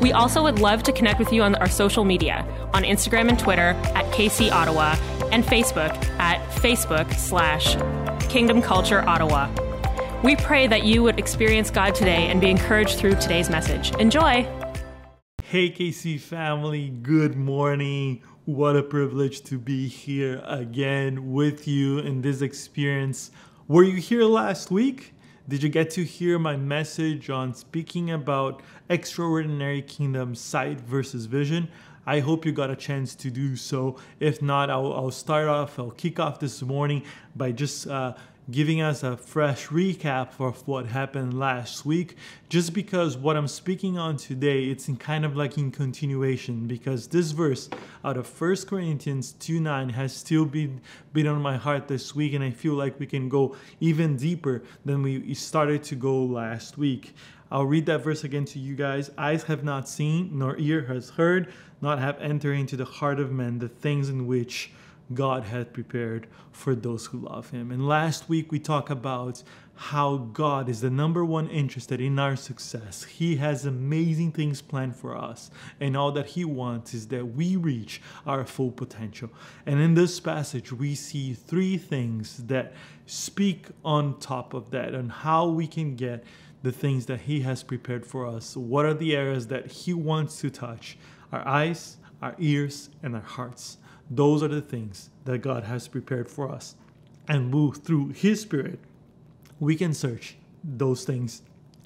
We also would love to connect with you on our social media on Instagram and Twitter at KC Ottawa and Facebook at Facebook slash Kingdom Culture Ottawa. We pray that you would experience God today and be encouraged through today's message. Enjoy! Hey, KC family, good morning. What a privilege to be here again with you in this experience. Were you here last week? Did you get to hear my message on speaking about extraordinary kingdom sight versus vision? I hope you got a chance to do so. If not, I'll, I'll start off, I'll kick off this morning by just uh, giving us a fresh recap of what happened last week just because what i'm speaking on today it's in kind of like in continuation because this verse out of First corinthians 2 9 has still been been on my heart this week and i feel like we can go even deeper than we started to go last week I'll read that verse again to you guys. Eyes have not seen, nor ear has heard, not have entered into the heart of men the things in which God had prepared for those who love Him. And last week we talked about how God is the number one interested in our success. He has amazing things planned for us, and all that He wants is that we reach our full potential. And in this passage, we see three things that speak on top of that on how we can get the things that He has prepared for us. What are the areas that He wants to touch? Our eyes, our ears, and our hearts. Those are the things that God has prepared for us. And through His Spirit, we can search those things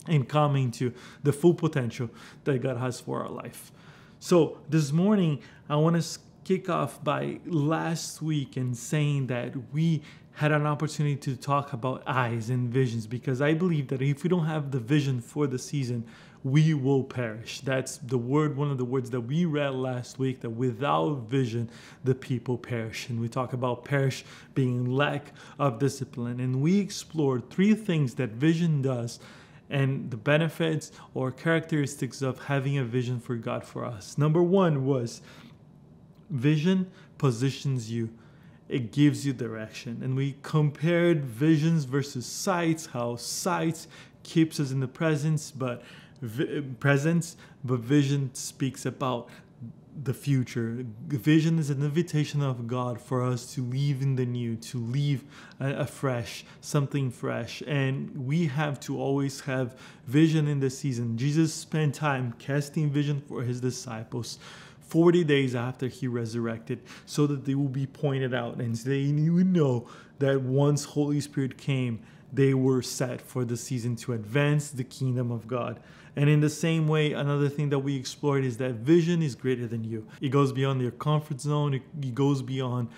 and come into the full potential that God has for our life. So this morning, I want to kick off by last week and saying that we had an opportunity to talk about eyes and visions because I believe that if we don't have the vision for the season, we will perish. That's the word, one of the words that we read last week that without vision, the people perish. And we talk about perish being lack of discipline. And we explored three things that vision does and the benefits or characteristics of having a vision for God for us. Number one was vision positions you it gives you direction. And we compared visions versus sights, how sights keeps us in the presence, but vi- presence, but vision speaks about the future. Vision is an invitation of God for us to leave in the new, to live afresh, something fresh. And we have to always have vision in the season. Jesus spent time casting vision for his disciples. 40 days after he resurrected so that they will be pointed out and they would know that once Holy Spirit came, they were set for the season to advance the kingdom of God. And in the same way, another thing that we explored is that vision is greater than you. It goes beyond your comfort zone, it goes beyond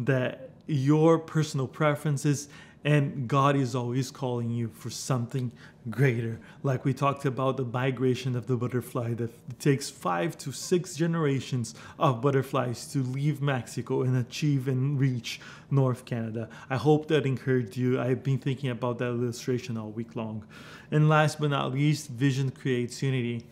that your personal preferences and God is always calling you for something greater. Like we talked about the migration of the butterfly, that takes five to six generations of butterflies to leave Mexico and achieve and reach North Canada. I hope that encouraged you. I've been thinking about that illustration all week long. And last but not least, vision creates unity.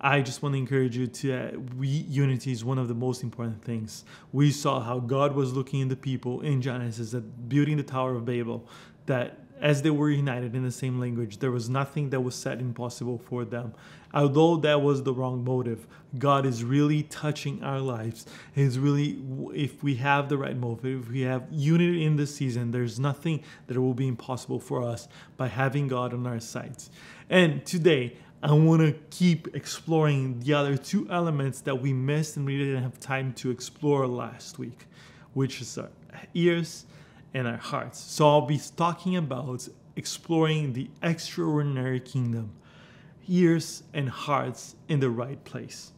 I just want to encourage you to uh, we unity is one of the most important things. We saw how God was looking in the people in Genesis at building the Tower of Babel that as they were united in the same language, there was nothing that was said impossible for them. Although that was the wrong motive, God is really touching our lives. He's really, if we have the right motive, if we have unity in this season, there's nothing that will be impossible for us by having God on our sides. And today, I want to keep exploring the other two elements that we missed and we didn't have time to explore last week, which is our ears and our hearts. So I'll be talking about exploring the extraordinary kingdom, ears and hearts in the right place.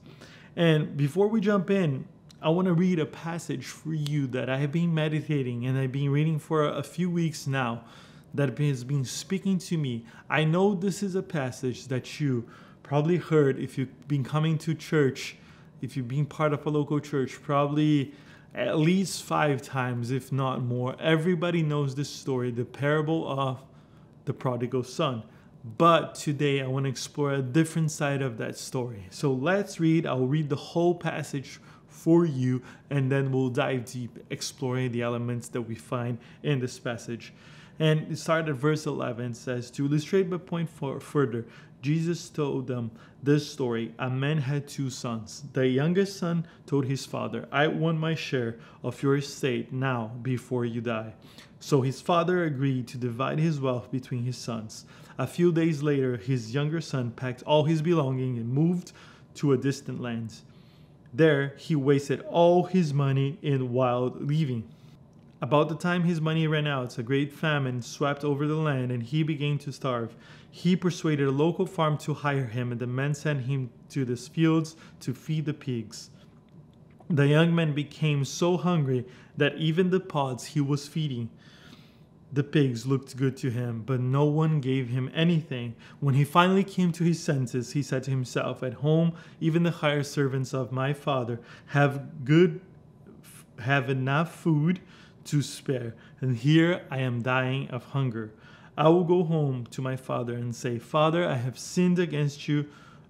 And before we jump in, I want to read a passage for you that I have been meditating and I've been reading for a few weeks now that has been speaking to me. I know this is a passage that you probably heard if you've been coming to church if you've been part of a local church, probably at least five times, if not more. Everybody knows this story, the parable of the prodigal son. But today I want to explore a different side of that story. So let's read. I'll read the whole passage for you, and then we'll dive deep, exploring the elements that we find in this passage. And it started at verse 11 says, To illustrate my point for further, Jesus told them this story. A man had two sons. The youngest son told his father, I want my share of your estate now before you die. So his father agreed to divide his wealth between his sons. A few days later, his younger son packed all his belongings and moved to a distant land. There, he wasted all his money in wild living. About the time his money ran out, a great famine swept over the land and he began to starve. He persuaded a local farm to hire him, and the men sent him to the fields to feed the pigs. The young man became so hungry that even the pods he was feeding the pigs looked good to him, but no one gave him anything. When he finally came to his senses, he said to himself, At home, even the hired servants of my father have good have enough food to spare, and here I am dying of hunger. I will go home to my father and say, Father, I have sinned against you,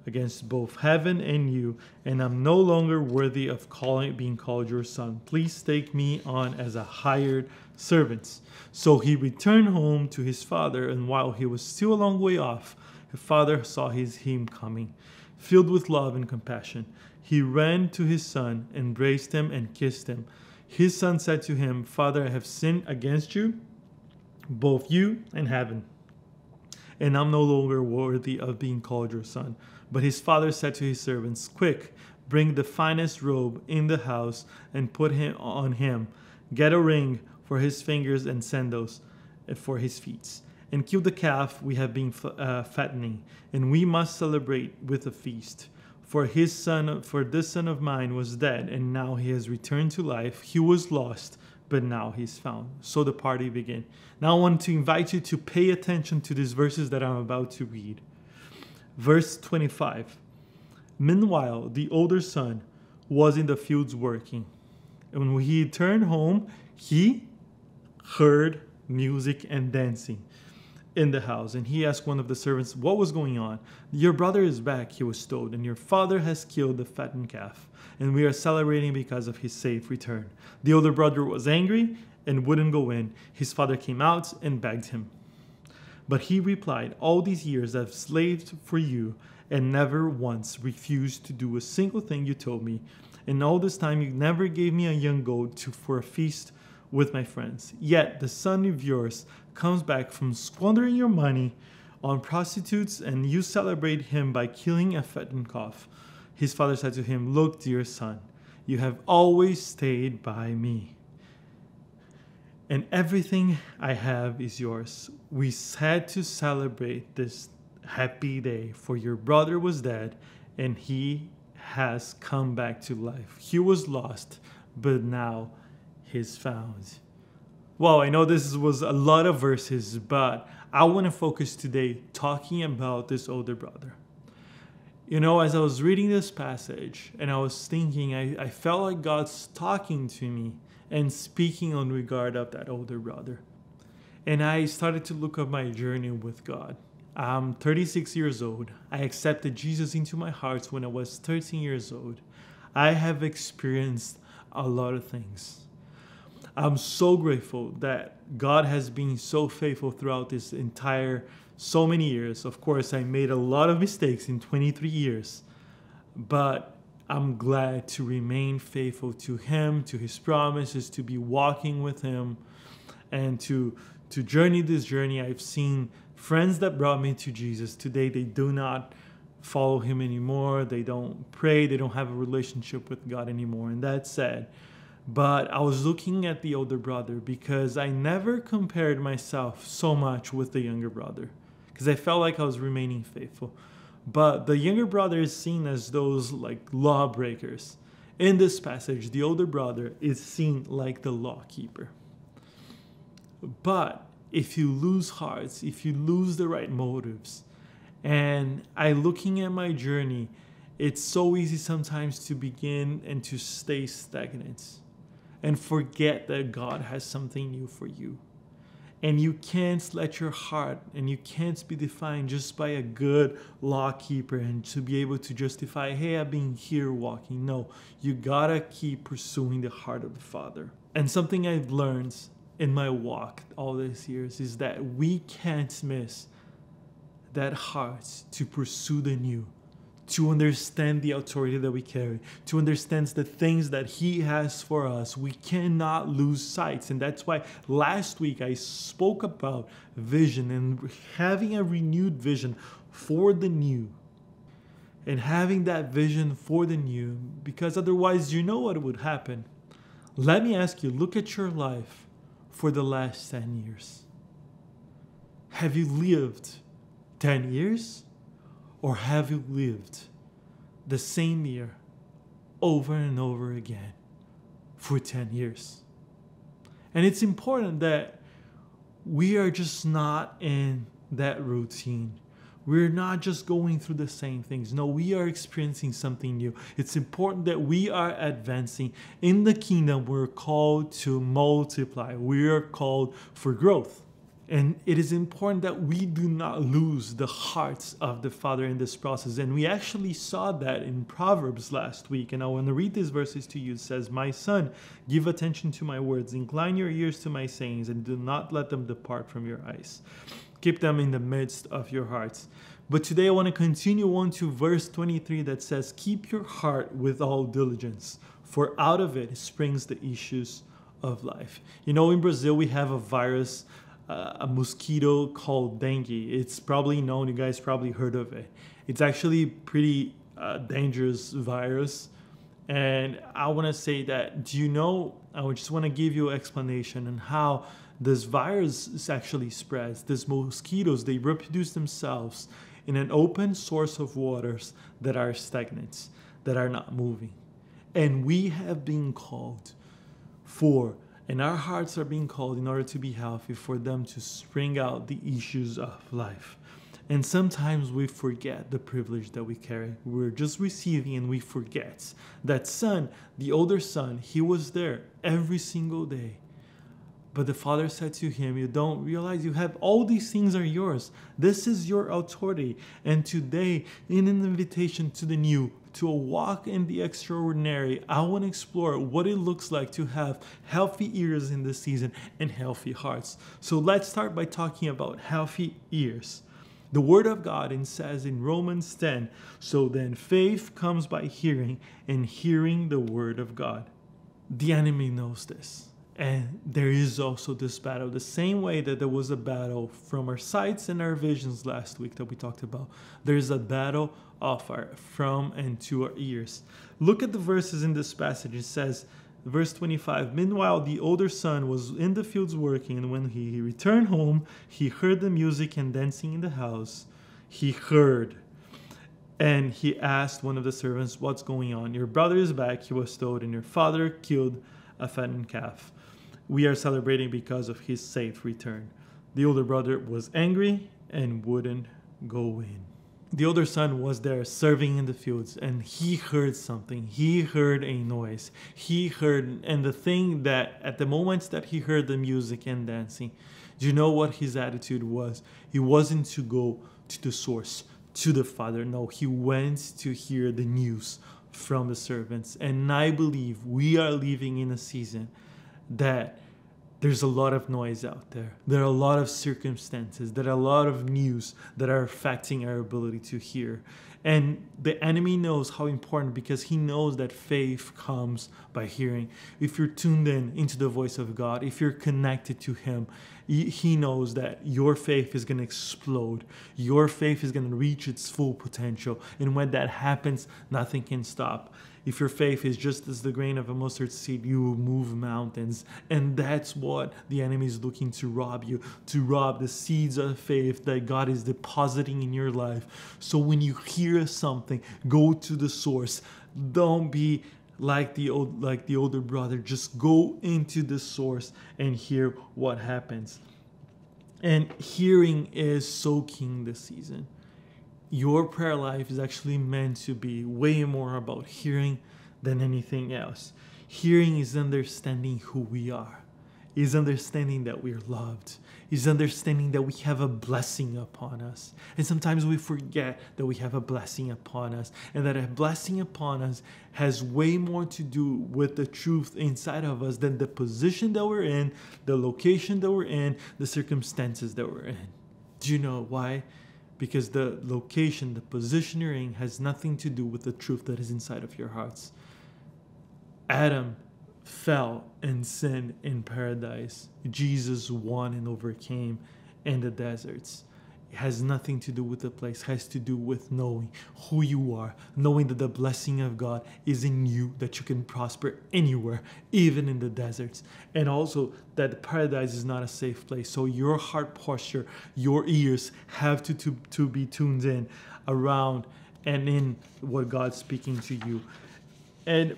against both heaven and you, and I'm no longer worthy of calling being called your son. Please take me on as a hired servant. So he returned home to his father, and while he was still a long way off, his father saw his him coming. Filled with love and compassion, he ran to his son, embraced him, and kissed him. His son said to him, Father, I have sinned against you, both you and heaven, and I'm no longer worthy of being called your son. But his father said to his servants, Quick, bring the finest robe in the house and put him on him. Get a ring for his fingers and sandals for his feet. And kill the calf we have been uh, fattening, and we must celebrate with a feast. For his son, for this son of mine was dead, and now he has returned to life. He was lost, but now he's found. So the party began. Now I want to invite you to pay attention to these verses that I'm about to read. Verse 25. Meanwhile, the older son was in the fields working. And when he returned home, he heard music and dancing in the house, and he asked one of the servants what was going on. Your brother is back, he was told, and your father has killed the fattened calf, and we are celebrating because of his safe return. The older brother was angry and wouldn't go in. His father came out and begged him. But he replied, All these years I've slaved for you and never once refused to do a single thing you told me. And all this time you never gave me a young goat to, for a feast with my friends. Yet the son of yours comes back from squandering your money on prostitutes, and you celebrate him by killing a calf. His father said to him, Look, dear son, you have always stayed by me. And everything I have is yours. We had to celebrate this happy day, for your brother was dead, and he has come back to life. He was lost, but now he's found. Well, I know this was a lot of verses, but I want to focus today talking about this older brother. You know, as I was reading this passage and I was thinking, I, I felt like God's talking to me and speaking on regard of that older brother. And I started to look at my journey with God. I'm 36 years old. I accepted Jesus into my heart when I was 13 years old. I have experienced a lot of things. I'm so grateful that God has been so faithful throughout this entire so many years. Of course, I made a lot of mistakes in 23 years, but I'm glad to remain faithful to Him, to His promises, to be walking with Him, and to to journey this journey. I've seen friends that brought me to Jesus. Today, they do not follow Him anymore. They don't pray. They don't have a relationship with God anymore, and that's sad. But I was looking at the older brother because I never compared myself so much with the younger brother because I felt like I was remaining faithful. But the younger brother is seen as those like lawbreakers. In this passage, the older brother is seen like the lawkeeper. But if you lose hearts, if you lose the right motives, and I looking at my journey it's so easy sometimes to begin and to stay stagnant and forget that God has something new for you. And you can't let your heart and you can't be defined just by a good law keeper and to be able to justify, hey, I've been here walking. No, you gotta keep pursuing the heart of the Father. And something I've learned in my walk all these years is that we can't miss that heart to pursue the new to understand the authority that we carry, to understand the things that He has for us. We cannot lose sight. And that's why last week I spoke about vision and having a renewed vision for the new. And having that vision for the new, because otherwise, you know what would happen. Let me ask you look at your life for the last 10 years. Have you lived 10 years? Or have you lived the same year over and over again for 10 years? And it's important that we are just not in that routine. We're not just going through the same things. No, we are experiencing something new. It's important that we are advancing. In the kingdom, we're called to multiply, we are called for growth. And it is important that we do not lose the hearts of the Father in this process. And we actually saw that in Proverbs last week. And I want to read these verses to you. It says, My son, give attention to my words, incline your ears to my sayings, and do not let them depart from your eyes. Keep them in the midst of your hearts. But today I want to continue on to verse 23 that says, Keep your heart with all diligence, for out of it springs the issues of life. You know, in Brazil, we have a virus a mosquito called dengue. It's probably known. You guys probably heard of it. It's actually pretty uh, dangerous virus, and I want to say that. Do you know? I just want to give you an explanation on how this virus actually spreads. These mosquitoes they reproduce themselves in an open source of waters that are stagnant, that are not moving, and we have been called for and our hearts are being called in order to be healthy for them to spring out the issues of life. And sometimes we forget the privilege that we carry. We're just receiving and we forget that son, the older son, he was there every single day. But the father said to him, You don't realize you have all these things are yours. This is your authority. And today, in an invitation to the new, to a walk in the extraordinary, I want to explore what it looks like to have healthy ears in this season and healthy hearts. So let's start by talking about healthy ears. The word of God and says in Romans 10, so then faith comes by hearing and hearing the word of God. The enemy knows this. And there is also this battle, the same way that there was a battle from our sights and our visions last week that we talked about. There's a battle of our from and to our ears. Look at the verses in this passage. It says, verse 25 Meanwhile, the older son was in the fields working, and when he returned home, he heard the music and dancing in the house. He heard. And he asked one of the servants, What's going on? Your brother is back, he was told, and your father killed a fattened calf. We are celebrating because of his safe return. The older brother was angry and wouldn't go in. The older son was there serving in the fields and he heard something. He heard a noise. He heard and the thing that at the moments that he heard the music and dancing do you know what his attitude was? He wasn't to go to the source to the father. No he went to hear the news from the servants. And i believe we are living in a season that there's a lot of noise out there. There are a lot of circumstances, there are a lot of news that are affecting our ability to hear. And the enemy knows how important because he knows that faith comes by hearing. If you're tuned in into the voice of God, if you're connected to him, he knows that your faith is going to explode. Your faith is going to reach its full potential. And when that happens, nothing can stop. If your faith is just as the grain of a mustard seed, you will move mountains. And that's what the enemy is looking to rob you, to rob the seeds of faith that God is depositing in your life. So when you hear something, go to the source. Don't be like the old like the older brother just go into the source and hear what happens and hearing is soaking the season your prayer life is actually meant to be way more about hearing than anything else. Hearing is understanding who we are, is understanding that we're loved, is understanding that we have a blessing upon us. And sometimes we forget that we have a blessing upon us, and that a blessing upon us has way more to do with the truth inside of us than the position that we're in, the location that we're in, the circumstances that we're in. Do you know why? Because the location, the positioning has nothing to do with the truth that is inside of your hearts. Adam fell and sinned in paradise. Jesus won and overcame in the deserts. Has nothing to do with the place, has to do with knowing who you are, knowing that the blessing of God is in you, that you can prosper anywhere, even in the deserts. And also that paradise is not a safe place. So your heart posture, your ears have to, to, to be tuned in around and in what God's speaking to you. And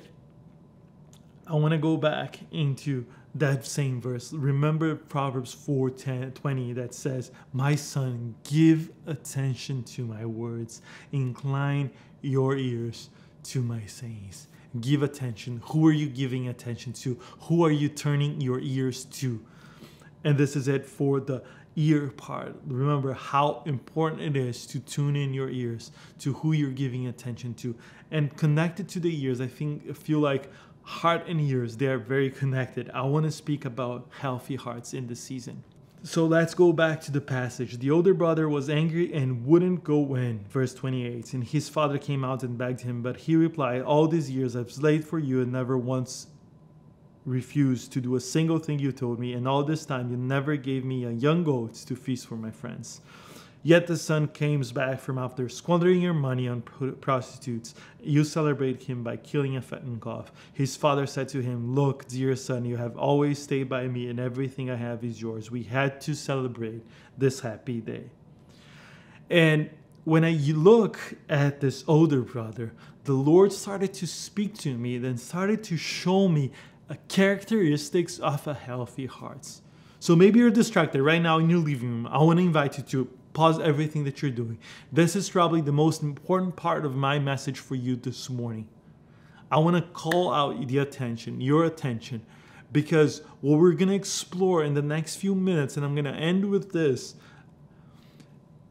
I want to go back into that same verse. Remember Proverbs 4 10, 20 that says, My son, give attention to my words, incline your ears to my sayings. Give attention. Who are you giving attention to? Who are you turning your ears to? And this is it for the ear part. Remember how important it is to tune in your ears to who you're giving attention to. And connected to the ears, I think I feel like heart and ears, they are very connected. I want to speak about healthy hearts in this season. So let's go back to the passage. The older brother was angry and wouldn't go in. Verse 28. And his father came out and begged him, but he replied, All these years I've slaved for you and never once refused to do a single thing you told me, and all this time you never gave me a young goat to feast for my friends. Yet the son comes back from after squandering your money on prostitutes. You celebrate him by killing a fattened calf. His father said to him, Look, dear son, you have always stayed by me, and everything I have is yours. We had to celebrate this happy day. And when I look at this older brother, the Lord started to speak to me, then started to show me a characteristics of a healthy heart. So maybe you're distracted right now in your living room. I want to invite you to pause everything that you're doing. This is probably the most important part of my message for you this morning. I want to call out the attention, your attention, because what we're going to explore in the next few minutes, and I'm going to end with this,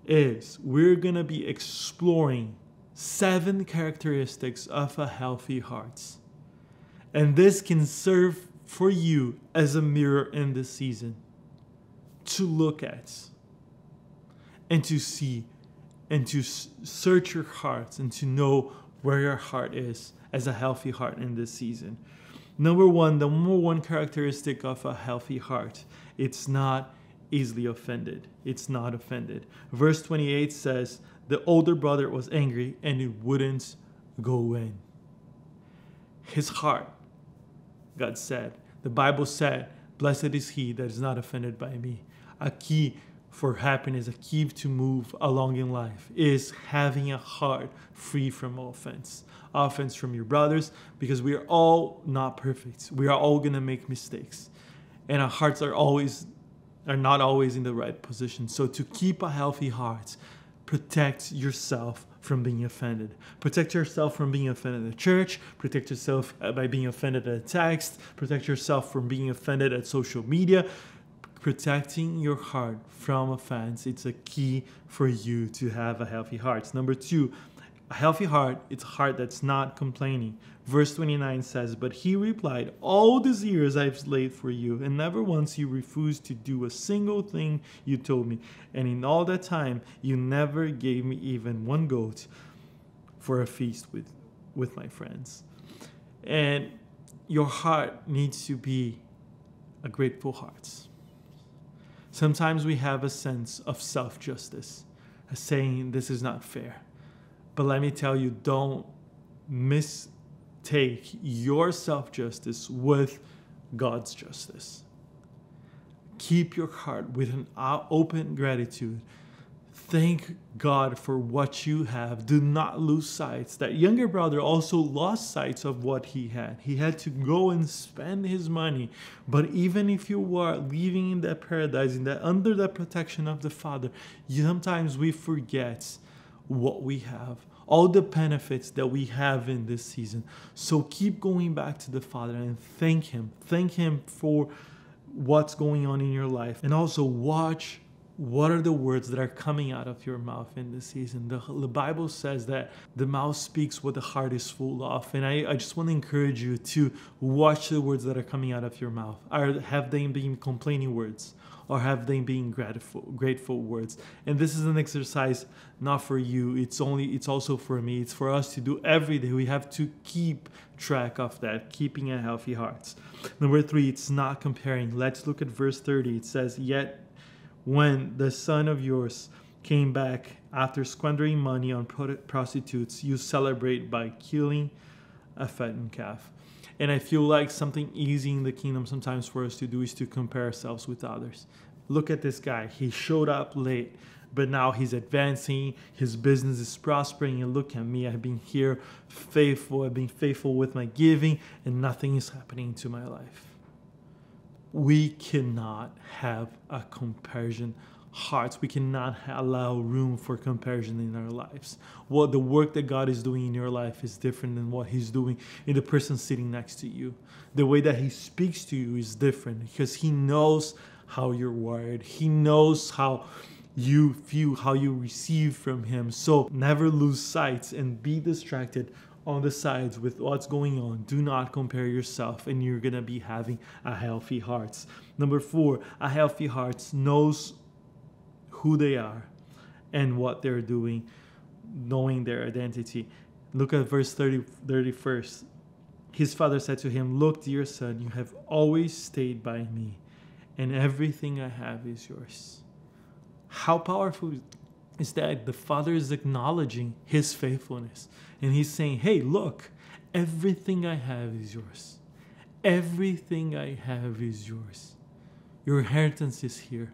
is we're going to be exploring seven characteristics of a healthy heart. And this can serve for you as a mirror in this season to look at and to see and to search your hearts and to know where your heart is as a healthy heart in this season. Number one, the number one characteristic of a healthy heart, it's not easily offended. It's not offended. Verse 28 says, The older brother was angry and he wouldn't go in. His heart, God said, the Bible said, Blessed is he that is not offended by me. A key for happiness, a key to move along in life is having a heart free from offense. Offense from your brothers, because we are all not perfect. We are all gonna make mistakes. And our hearts are always are not always in the right position. So to keep a healthy heart, protect yourself from being offended. Protect yourself from being offended at church. Protect yourself uh, by being offended at text. Protect yourself from being offended at social media protecting your heart from offense it's a key for you to have a healthy heart. Number two a healthy heart it's a heart that's not complaining. Verse 29 says but he replied all these years i've slaved for you and never once you refused to do a single thing you told me. And in all that time you never gave me even one goat for a feast with with my friends and your heart needs to be a grateful heart Sometimes we have a sense of self justice, saying this is not fair. But let me tell you, don't mistake your self justice with God's justice. Keep your heart with an open gratitude Thank God for what you have. Do not lose sight. That younger brother also lost sight of what he had. He had to go and spend his money. But even if you were living in that paradise, in that under the protection of the Father, sometimes we forget what we have, all the benefits that we have in this season. So keep going back to the Father and thank Him. Thank Him for what's going on in your life. And also watch what are the words that are coming out of your mouth in this season. The, the Bible says that the mouth speaks what the heart is full of. And I, I just want to encourage you to watch the words that are coming out of your mouth. Are, have they been complaining words? or have they been grateful grateful words and this is an exercise not for you it's only it's also for me it's for us to do every day we have to keep track of that keeping a healthy heart number three it's not comparing let's look at verse 30 it says yet when the son of yours came back after squandering money on prostitutes you celebrate by killing a fattened calf and I feel like something easy in the kingdom sometimes for us to do is to compare ourselves with others. Look at this guy. He showed up late, but now he's advancing. His business is prospering. And look at me. I've been here faithful. I've been faithful with my giving, and nothing is happening to my life. We cannot have a comparison hearts. We cannot allow room for comparison in our lives. What the work that God is doing in your life is different than what He's doing in the person sitting next to you. The way that He speaks to you is different because He knows how you're wired, He knows how you feel, how you receive from Him. So never lose sight and be distracted on the sides with what's going on. Do not compare yourself, and you're gonna be having a healthy heart. Number four, a healthy heart knows who they are and what they're doing, knowing their identity. Look at verse 30, 31st. His father said to him, Look, dear son, you have always stayed by me, and everything I have is yours. How powerful is that? The father is acknowledging his faithfulness, and he's saying, Hey, look, everything I have is yours. Everything I have is yours. Your inheritance is here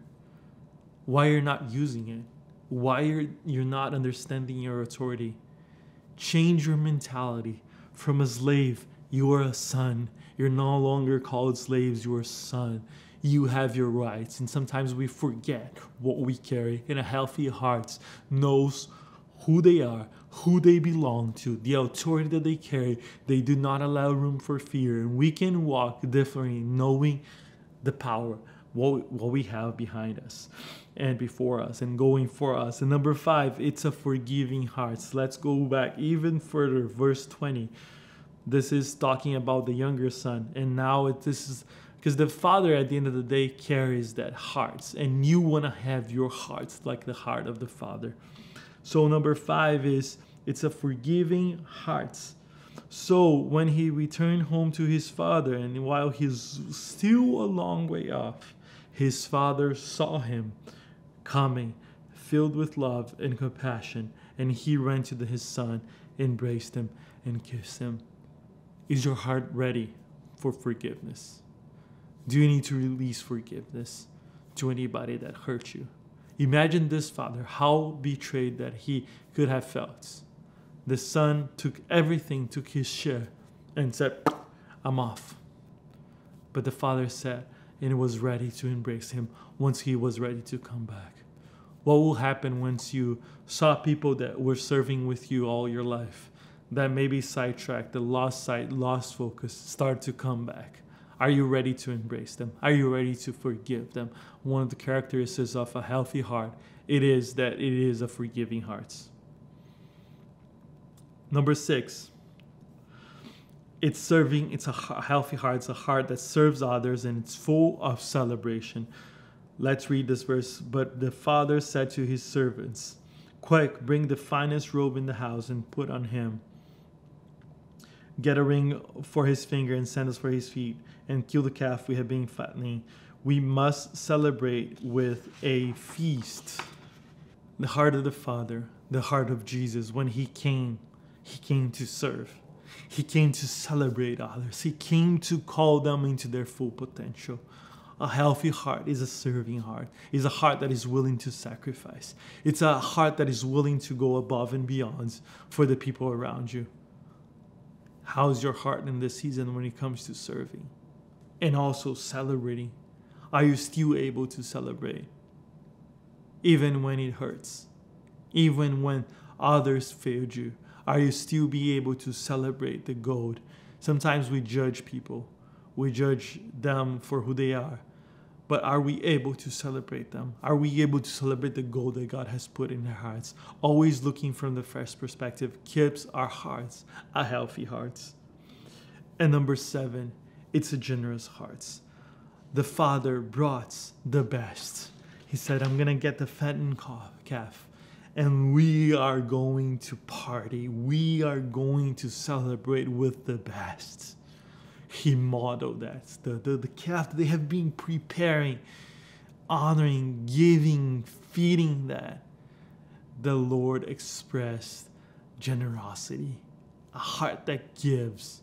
why you're not using it, why you're, you're not understanding your authority. Change your mentality. From a slave, you are a son. You're no longer called slaves, you are a son. You have your rights. And sometimes we forget what we carry. And a healthy heart knows who they are, who they belong to, the authority that they carry. They do not allow room for fear. And we can walk differently, knowing the power, what, what we have behind us and before us and going for us. And number five, it's a forgiving heart. So let's go back even further, verse 20. This is talking about the younger son. And now it, this is because the father at the end of the day carries that heart, and you want to have your heart like the heart of the father. So number five is it's a forgiving heart. So when he returned home to his father, and while he's still a long way off, his father saw him coming, filled with love and compassion, and he ran to his son, embraced him, and kissed him. Is your heart ready for forgiveness? Do you need to release forgiveness to anybody that hurt you? Imagine this father, how betrayed that he could have felt. The son took everything, took his share, and said, I'm off. But the father said, and was ready to embrace him once he was ready to come back. What will happen once you saw people that were serving with you all your life that maybe sidetracked, the lost sight, lost focus, start to come back? Are you ready to embrace them? Are you ready to forgive them? One of the characteristics of a healthy heart, it is that it is a forgiving heart. Number six, it's serving, it's a healthy heart, it's a heart that serves others and it's full of celebration. Let's read this verse. But the father said to his servants, Quick, bring the finest robe in the house and put on him. Get a ring for his finger and sandals for his feet, and kill the calf we have been fattening. We must celebrate with a feast. The heart of the Father, the heart of Jesus, when he came, he came to serve. He came to celebrate others. He came to call them into their full potential. A healthy heart is a serving heart, is a heart that is willing to sacrifice. It's a heart that is willing to go above and beyond for the people around you. How's your heart in this season when it comes to serving? And also celebrating. Are you still able to celebrate? Even when it hurts, even when others failed you? Are you still be able to celebrate the gold? Sometimes we judge people. We judge them for who they are. But are we able to celebrate them? Are we able to celebrate the goal that God has put in their hearts? Always looking from the fresh perspective keeps our hearts a healthy hearts. And number seven, it's a generous hearts. The father brought the best. He said, I'm going to get the fattened calf and we are going to party. We are going to celebrate with the best. He modeled that. The, the, the calf they have been preparing, honoring, giving, feeding that. The Lord expressed generosity, a heart that gives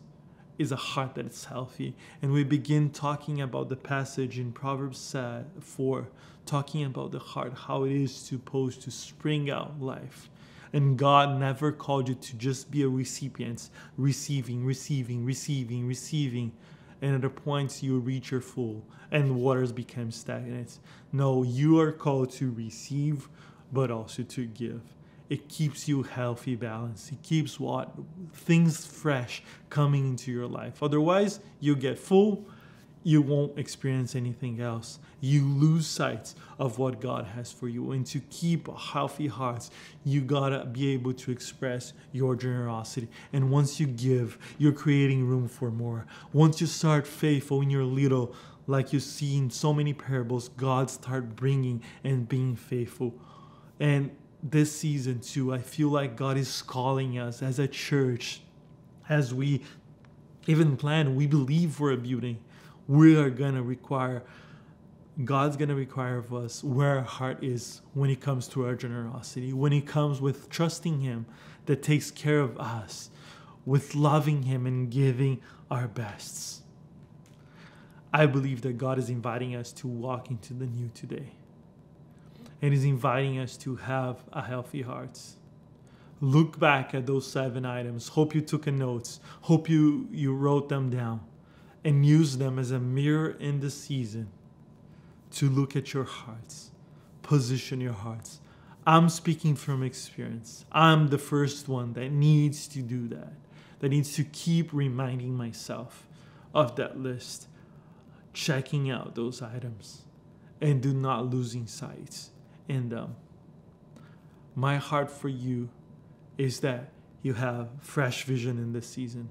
is a heart that is healthy. And we begin talking about the passage in Proverbs 4, talking about the heart, how it is supposed to spring out life. And God never called you to just be a recipient, receiving, receiving, receiving, receiving. And at a point you reach your full and waters become stagnant. No, you are called to receive, but also to give it keeps you healthy balance it keeps what things fresh coming into your life otherwise you get full you won't experience anything else. You lose sight of what god has for you. And to keep healthy hearts you gotta be able to express your generosity. And once you give you're creating room for more. Once you start faithful in your little like you see in so many parables god start bringing and being faithful. And this season too, I feel like God is calling us as a church, as we even plan, we believe for a beauty. We are gonna require, God's gonna require of us where our heart is when it comes to our generosity, when it comes with trusting Him that takes care of us, with loving Him and giving our bests. I believe that God is inviting us to walk into the new today and is inviting us to have a healthy heart. Look back at those seven items. Hope you took a notes. Hope you, you wrote them down and use them as a mirror in the season to look at your hearts, position your hearts. I'm speaking from experience. I'm the first one that needs to do that, that needs to keep reminding myself of that list, checking out those items, and do not losing sight in them. My heart for you is that you have fresh vision in this season,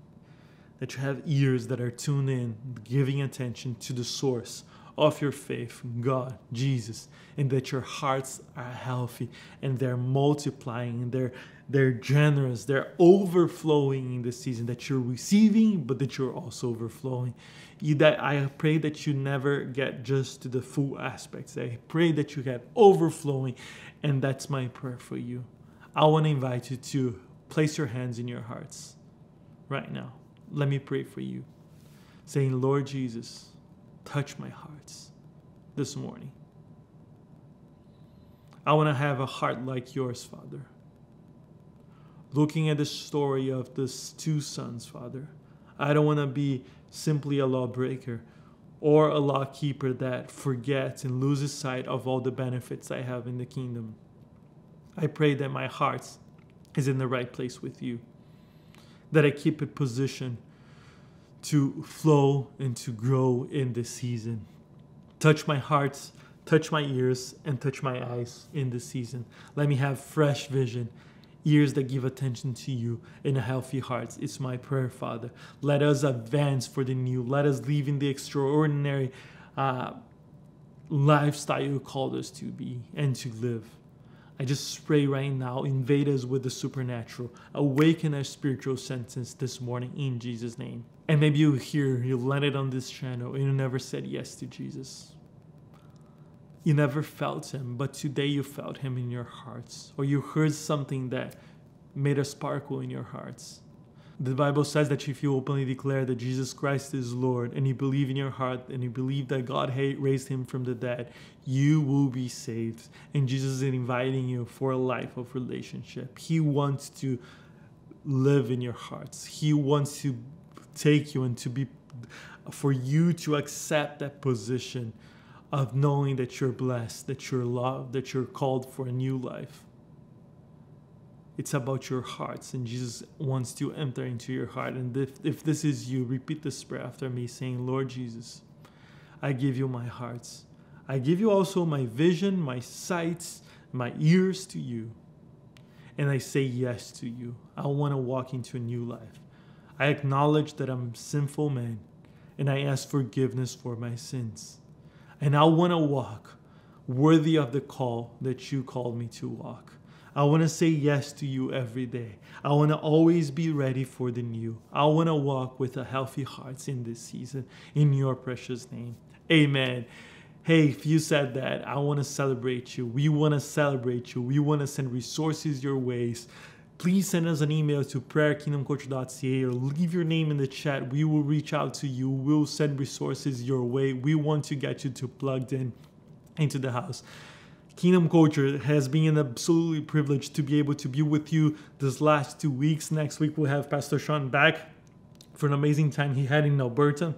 that you have ears that are tuned in, giving attention to the source of your faith, God, Jesus, and that your hearts are healthy and they're multiplying and they're they're generous, they're overflowing in this season, that you're receiving, but that you're also overflowing. You, that I pray that you never get just to the full aspects. I pray that you get overflowing, and that's my prayer for you. I want to invite you to place your hands in your hearts right now. Let me pray for you, saying, Lord Jesus, touch my hearts this morning. I want to have a heart like yours, Father looking at the story of these two sons, Father. I don't want to be simply a lawbreaker or a law keeper that forgets and loses sight of all the benefits I have in the kingdom. I pray that my heart is in the right place with you, that I keep it positioned to flow and to grow in this season. Touch my heart, touch my ears, and touch my eyes in this season. Let me have fresh vision ears that give attention to you, and healthy heart. It's my prayer, Father. Let us advance for the new. Let us live in the extraordinary uh, lifestyle you called us to be and to live. I just pray right now, invade us with the supernatural. Awaken our spiritual senses this morning in Jesus' name. And maybe you hear, you landed on this channel and you never said yes to Jesus. You never felt him, but today you felt him in your hearts, or you heard something that made a sparkle in your hearts. The Bible says that if you openly declare that Jesus Christ is Lord and you believe in your heart and you believe that God raised him from the dead, you will be saved. And Jesus is inviting you for a life of relationship. He wants to live in your hearts. He wants to take you and to be for you to accept that position of knowing that you're blessed, that you're loved, that you're called for a new life. It's about your hearts, and Jesus wants to enter into your heart. And if, if this is you, repeat this prayer after me, saying, Lord Jesus, I give you my hearts. I give you also my vision, my sights, my ears to you. And I say yes to you. I want to walk into a new life. I acknowledge that I'm a sinful man, and I ask forgiveness for my sins. And I want to walk worthy of the call that you called me to walk. I want to say yes to you every day. I want to always be ready for the new. I want to walk with a healthy heart in this season. In your precious name. Amen. Hey, if you said that, I want to celebrate you. We want to celebrate you. We want to send resources your ways. Please send us an email to prayerkingdomculture.ca or leave your name in the chat. We will reach out to you. We'll send resources your way. We want to get you to plugged in into the house. Kingdom Culture has been an absolutely privilege to be able to be with you this last two weeks. Next week, we'll have Pastor Sean back for an amazing time he had in Alberta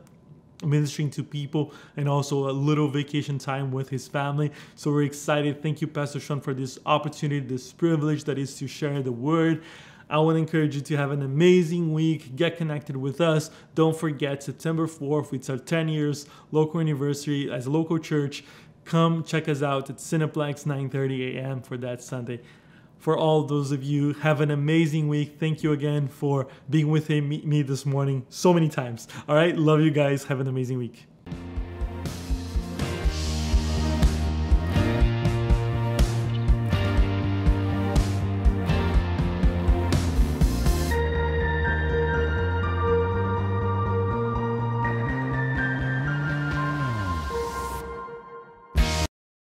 ministering to people and also a little vacation time with his family. So we're excited. Thank you, Pastor Sean, for this opportunity, this privilege that is to share the word. I want to encourage you to have an amazing week. Get connected with us. Don't forget September 4th, it's our 10 years local anniversary as a local church. Come check us out at Cineplex 9:30 a.m. for that Sunday. For all those of you, have an amazing week. Thank you again for being with me this morning so many times. All right, love you guys. Have an amazing week.